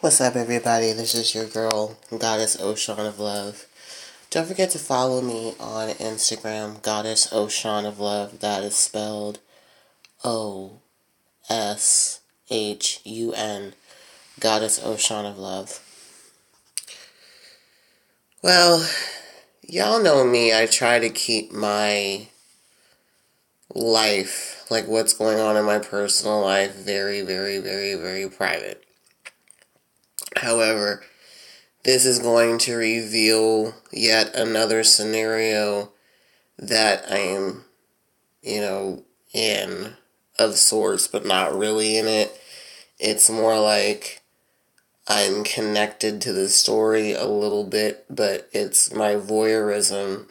What's up, everybody? This is your girl, Goddess Oshun of Love. Don't forget to follow me on Instagram, Goddess Oshun of Love. That is spelled O S H U N, Goddess Oshun of Love. Well, y'all know me. I try to keep my life, like what's going on in my personal life, very, very, very, very private. However, this is going to reveal yet another scenario that I am, you know, in of sorts, but not really in it. It's more like I'm connected to the story a little bit, but it's my voyeurism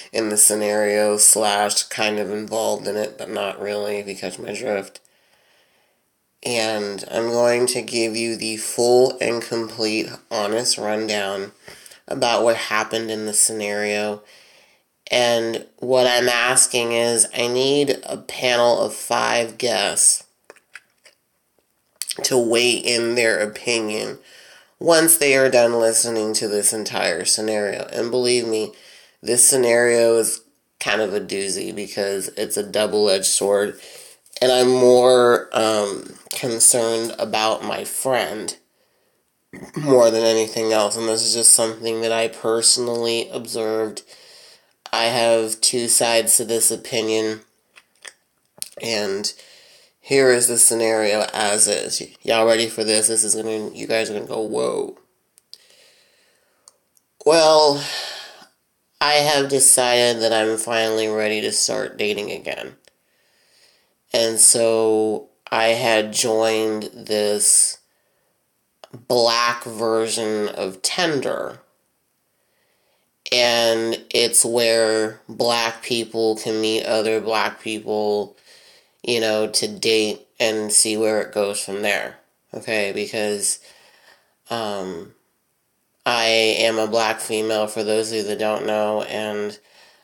in the scenario slash kind of involved in it, but not really, if you catch my drift and I'm going to give you the full and complete honest rundown about what happened in the scenario. And what I'm asking is, I need a panel of five guests to weigh in their opinion once they are done listening to this entire scenario. And believe me, this scenario is kind of a doozy because it's a double edged sword and I'm more um, concerned about my friend more than anything else. And this is just something that I personally observed. I have two sides to this opinion, and here is the scenario as is. Y'all ready for this? This is gonna, you guys are gonna go, whoa. Well, I have decided that I'm finally ready to start dating again. And so I had joined this black version of Tinder. And it's where black people can meet other black people, you know, to date and see where it goes from there. Okay, because um, I am a black female, for those of you that don't know, and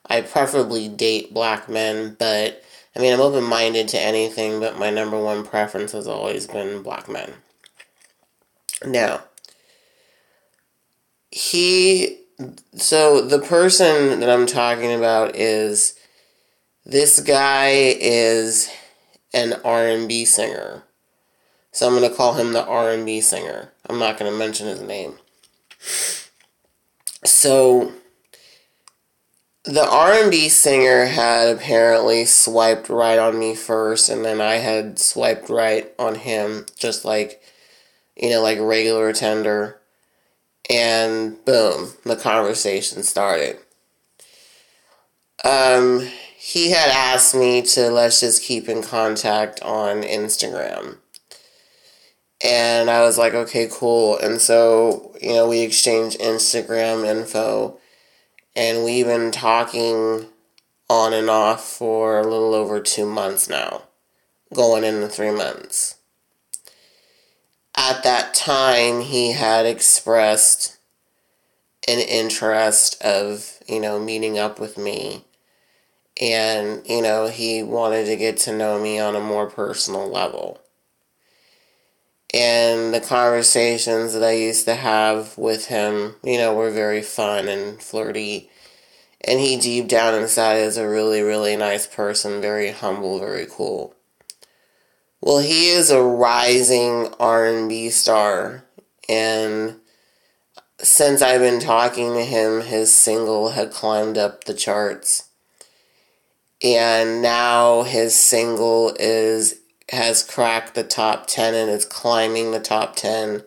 I preferably date black men, but I mean, I'm open minded to anything, but my number one preference has always been black men. Now, he. So the person that I'm talking about is this guy is an R&B singer. So I'm going to call him the R&B singer. I'm not going to mention his name. So the R&B singer had apparently swiped right on me first and then I had swiped right on him just like you know like regular Tinder and boom the conversation started. Um he had asked me to let's just keep in contact on Instagram. And I was like okay cool. And so you know we exchanged Instagram info and we've been talking on and off for a little over two months now, going into three months. At that time, he had expressed an interest of, you know, meeting up with me. And, you know, he wanted to get to know me on a more personal level. And the conversations that I used to have with him, you know, were very fun and flirty. And he deep down inside is a really, really nice person, very humble, very cool. Well, he is a rising R&B star and since I've been talking to him, his single had climbed up the charts. And now his single is has cracked the top 10 and is climbing the top 10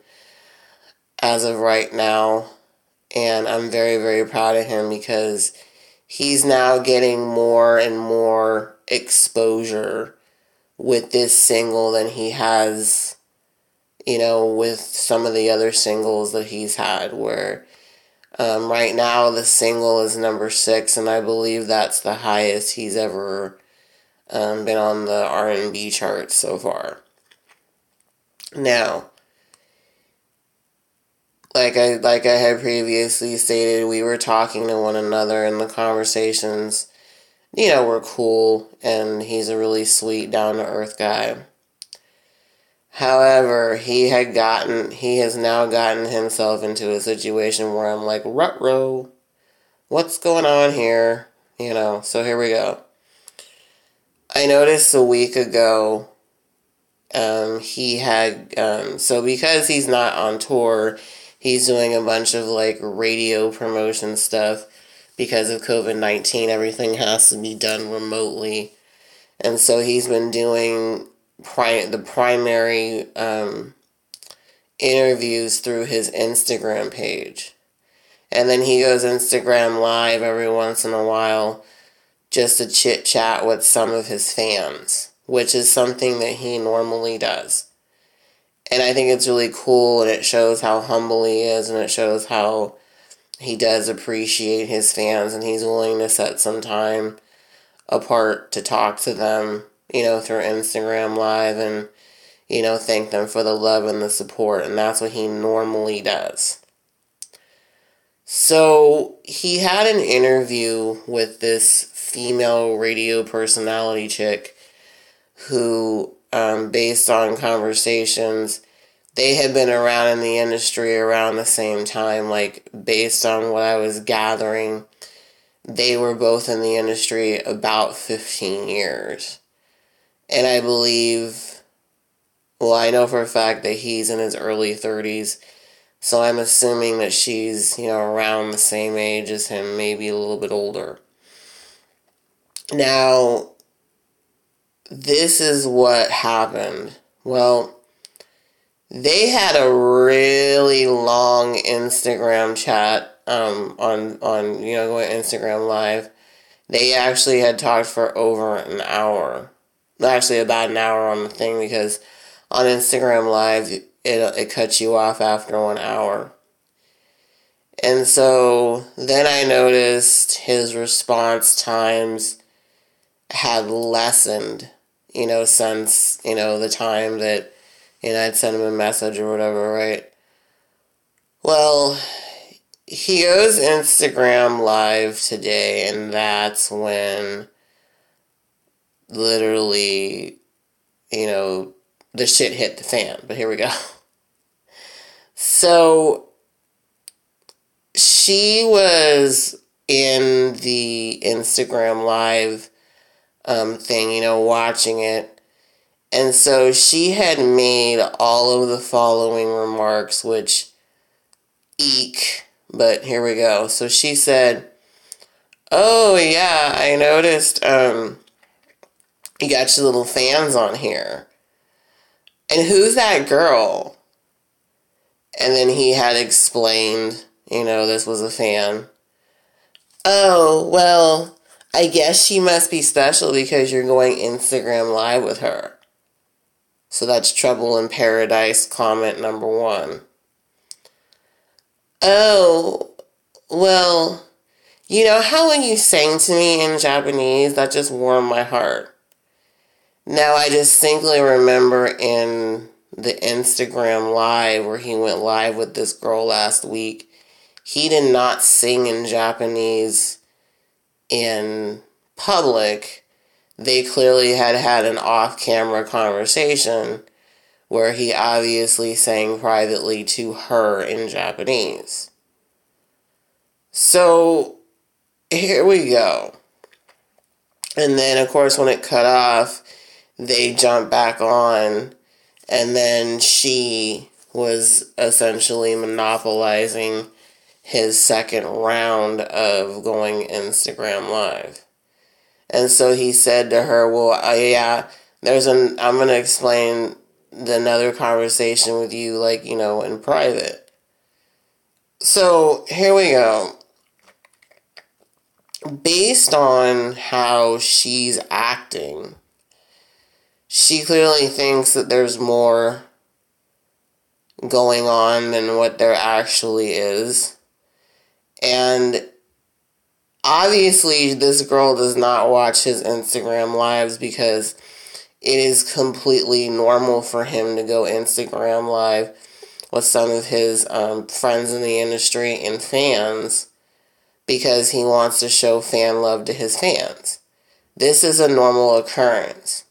as of right now. And I'm very, very proud of him because he's now getting more and more exposure with this single than he has, you know, with some of the other singles that he's had. Where um, right now the single is number six, and I believe that's the highest he's ever um, been on the R&B charts so far. Now, like I like I had previously stated, we were talking to one another and the conversations, you know, were cool and he's a really sweet, down to earth guy. However, he had gotten, he has now gotten himself into a situation where I'm like, rut what's going on here? You know, so here we go. I noticed a week ago, um, he had, um, so because he's not on tour, he's doing a bunch of like radio promotion stuff because of COVID 19. Everything has to be done remotely. And so he's been doing pri- the primary um, interviews through his Instagram page. And then he goes Instagram live every once in a while just a chit chat with some of his fans, which is something that he normally does. And I think it's really cool and it shows how humble he is and it shows how he does appreciate his fans and he's willing to set some time apart to talk to them, you know, through Instagram Live and, you know, thank them for the love and the support. And that's what he normally does. So he had an interview with this female radio personality chick who, um, based on conversations, they had been around in the industry around the same time, like based on what I was gathering they were both in the industry about 15 years. And I believe, well, I know for a fact that he's in his early 30s. So I'm assuming that she's, you know, around the same age as him, maybe a little bit older. Now, this is what happened. Well, they had a really long Instagram chat um, on on you know going Instagram live, they actually had talked for over an hour. Actually, about an hour on the thing because on Instagram live it it cuts you off after one hour. And so then I noticed his response times had lessened, you know, since, you know, the time that, you know, I'd sent him a message or whatever, right? Well, he goes Instagram live today, and that's when literally, you know, the shit hit the fan. But here we go. So she was in the Instagram live um, thing, you know, watching it. And so she had made all of the following remarks, which eek but here we go. So she said, Oh, yeah, I noticed um, you got your little fans on here. And who's that girl? And then he had explained, you know, this was a fan. Oh, well, I guess she must be special because you're going Instagram live with her. So that's Trouble in Paradise comment number one. Oh, well, you know how when you sang to me in Japanese, that just warmed my heart. Now I distinctly remember in the Instagram live where he went live with this girl last week, he did not sing in Japanese in public. They clearly had had an off camera conversation where he obviously sang privately to her in Japanese. So here we go. And then, of course, when it cut off, they jumped back on, and then she was essentially monopolizing his second round of going Instagram Live. And so he said to her, Well, uh, yeah, there's an, I'm going to explain another conversation with you, like, you know, in private. So here we go. Based on how she's acting, she clearly thinks that there's more going on than what there actually is. And obviously, this girl does not watch his Instagram lives because it is completely normal for him to go Instagram live with some of his um, friends in the industry and fans because he wants to show fan love to his fans. This is a normal occurrence.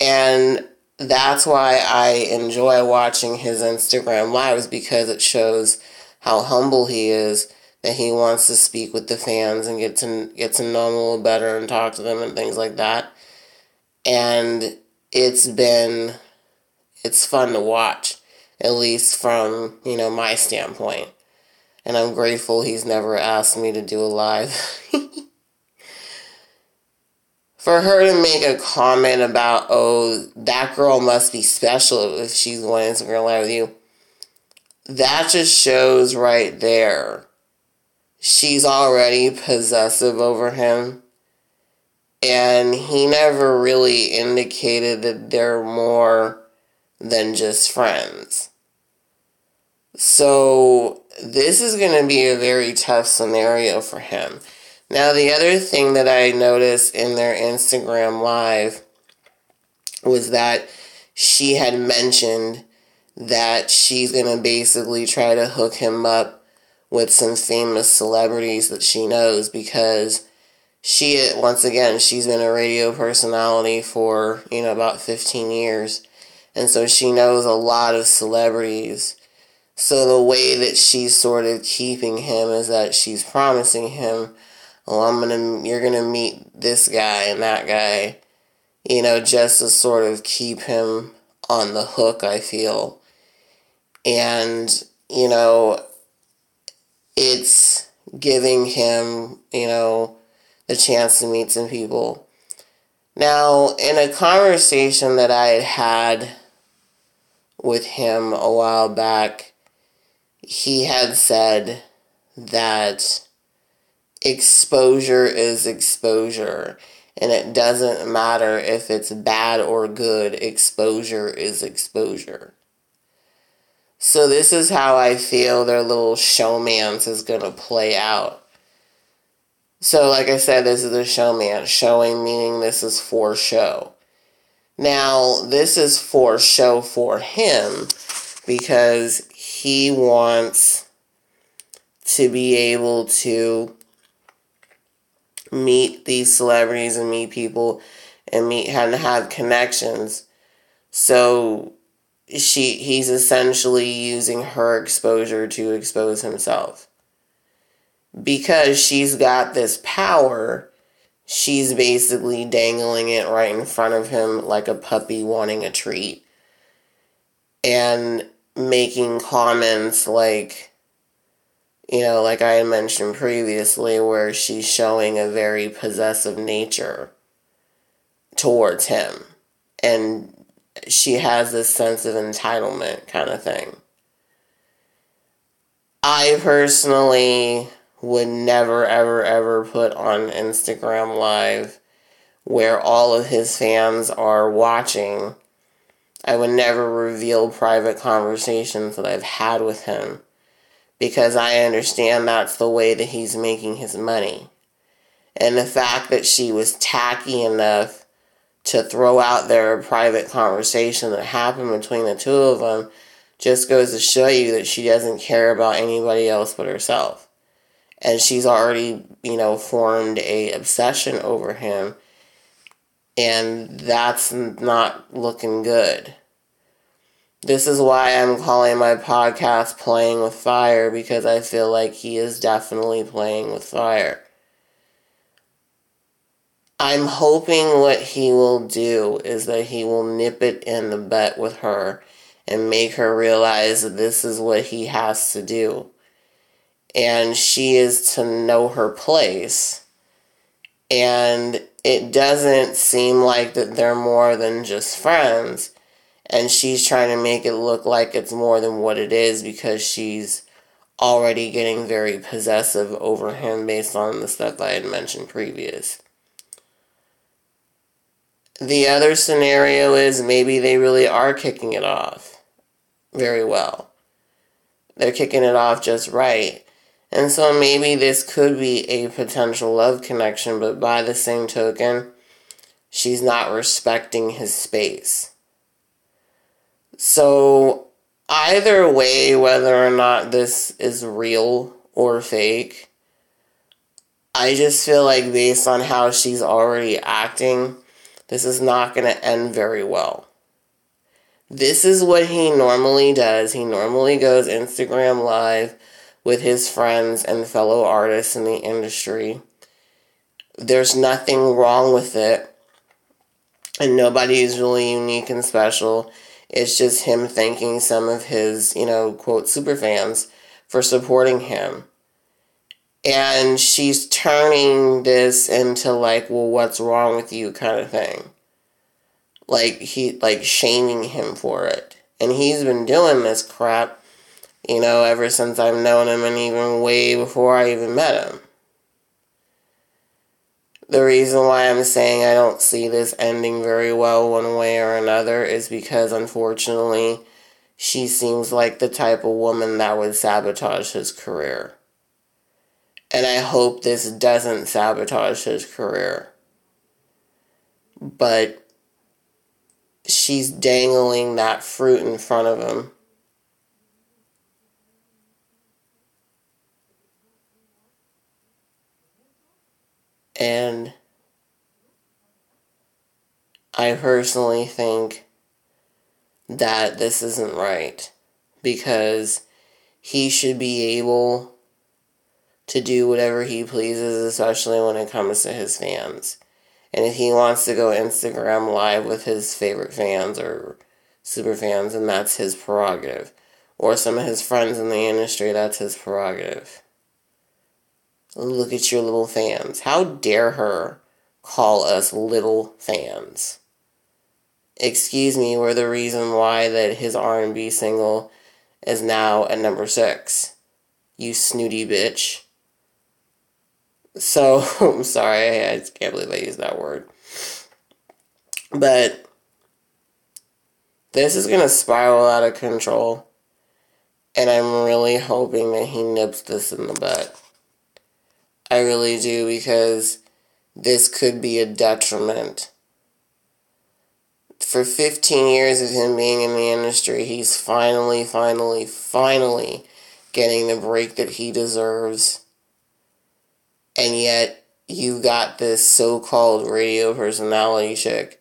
And that's why I enjoy watching his Instagram lives because it shows how humble he is that he wants to speak with the fans and get to get to know them a little better and talk to them and things like that. And it's been it's fun to watch, at least from, you know, my standpoint. And I'm grateful he's never asked me to do a live. For her to make a comment about, oh, that girl must be special if she's going Instagram live with you, that just shows right there she's already possessive over him. And he never really indicated that they're more than just friends. So, this is going to be a very tough scenario for him. Now, the other thing that I noticed in their Instagram live was that she had mentioned that she's going to basically try to hook him up with some famous celebrities that she knows because she once again she's been a radio personality for you know about 15 years. And so she knows a lot of celebrities. So the way that she's sort of keeping him is that she's promising him oh i'm gonna you're gonna meet this guy and that guy you know just to sort of keep him on the hook i feel and you know it's giving him, you know, the chance to meet some people. Now, in a conversation that I had had with him a while back, he had said that exposure is exposure, and it doesn't matter if it's bad or good, exposure is exposure. So this is how I feel their little showmance is gonna play out. So like I said, this is a showman. Showing meaning this is for show. Now, this is for show for him because he wants to be able to meet these celebrities and meet people and meet and have connections. So she he's essentially using her exposure to expose himself. Because she's got this power, she's basically dangling it right in front of him like a puppy wanting a treat. And making comments like you know, like I had mentioned previously, where she's showing a very possessive nature towards him. And she has this sense of entitlement kind of thing. I personally would never, ever, ever put on Instagram Live where all of his fans are watching. I would never reveal private conversations that I've had with him because I understand that's the way that he's making his money. And the fact that she was tacky enough to throw out their private conversation that happened between the two of them just goes to show you that she doesn't care about anybody else but herself. And she's already, you know, formed a obsession over him. And that's not looking good. This is why I'm calling my podcast Playing with Fire because I feel like he is definitely playing with fire. I'm hoping what he will do is that he will nip it in the butt with her and make her realize that this is what he has to do. And she is to know her place. And it doesn't seem like that they're more than just friends. And she's trying to make it look like it's more than what it is because she's already getting very possessive over him based on the stuff I had mentioned previous. The other scenario is maybe they really are kicking it off very well. They're kicking it off just right. And so maybe this could be a potential love connection, but by the same token, she's not respecting his space. So, either way, whether or not this is real or fake, I just feel like based on how she's already acting, this is not going to end very well. This is what he normally does. He normally goes Instagram live with his friends and fellow artists in the industry. There's nothing wrong with it. And nobody is really unique and special. It's just him thanking some of his, you know, quote, super fans for supporting him. And she's turning this into like, well, what's wrong with you kind of thing. Like he like shaming him for it. And he's been doing this crap, you know, ever since I've known him and even way before I even met him. The reason why I'm saying I don't see this ending very well one way or another is because unfortunately she seems like the type of woman that would sabotage his career. And I hope this doesn't sabotage his career. But she's dangling that fruit in front of him. And I personally think that this isn't right because he should be able to do whatever he pleases, especially when it comes to his fans. And if he wants to go Instagram live with his favorite fans or super fans, and that's his prerogative. Or some of his friends in the industry, that's his prerogative. Look at your little fans. How dare her call us little fans? Excuse me, we're the reason why that his R&B single is now at number 6. You snooty bitch. So, I'm sorry, I can't believe I used that word. But this is to spiral out of control. And I'm really hoping that he nips this in the butt. I really do because this could be a detriment. For 15 years of him being in the industry, he's finally, finally, finally getting the break that he deserves. And yet, you got this so called radio personality chick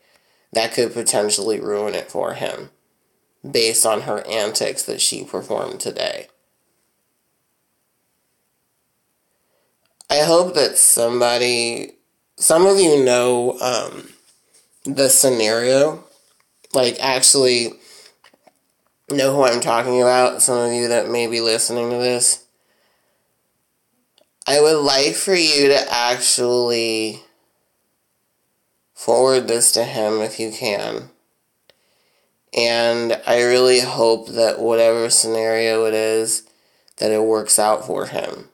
that could potentially ruin it for him based on her antics that she performed today. I hope that somebody, some of you know um, the scenario, like actually know who I'm talking about. Some of you that may be listening to this. I would like for you to actually forward this to him if you can. And I really hope that whatever scenario it is, that it works out for him.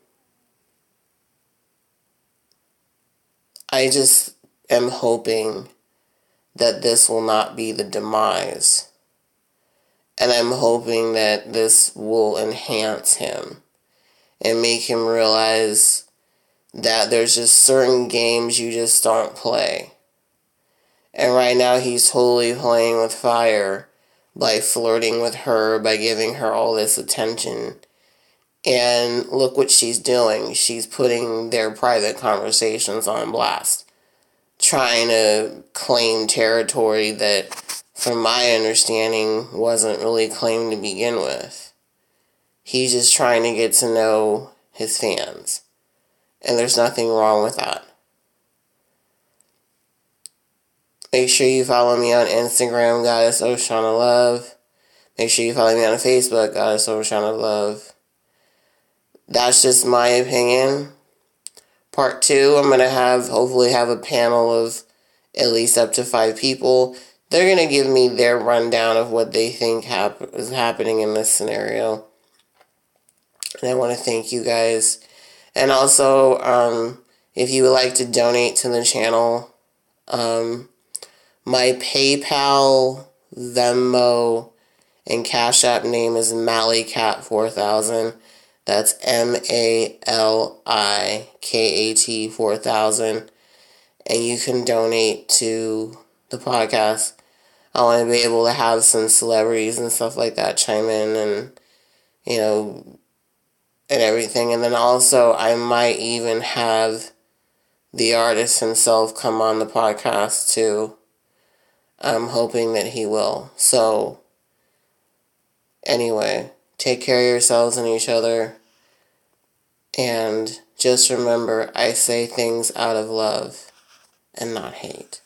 I just am hoping that this will not be the demise. And I'm hoping that this will enhance him and make him realize that there's just certain games you just don't play. And right now he's totally playing with fire by flirting with her, by giving her all this attention and look what she's doing. She's putting their private conversations on blast, trying to claim territory that, from my understanding, wasn't really claimed to begin with. He's just trying to get to know his fans. And there's nothing wrong with that. Make sure you follow me on Instagram, Goddess Oshun of Love. Make sure you follow me on Facebook, Goddess Oshun of Love that's just my opinion. Part two, I'm to have, hopefully, have a panel of at least up to five people. They're to give me their rundown of what they think hap- is happening in this scenario. And I want to thank you guys. And also, um, if you would like to donate to the channel, um, my PayPal, Venmo, and Cash App name is MaliKat4000. That's M A L I K A T 4000. And you can donate to the podcast. I want to be able to have some celebrities and stuff like that chime in and, you know, and everything. And then also, I might even have the artist himself come on the podcast too. I'm hoping that he will. So, Anyway, take care of yourselves and each other. And just remember, I say things out of love and not hate.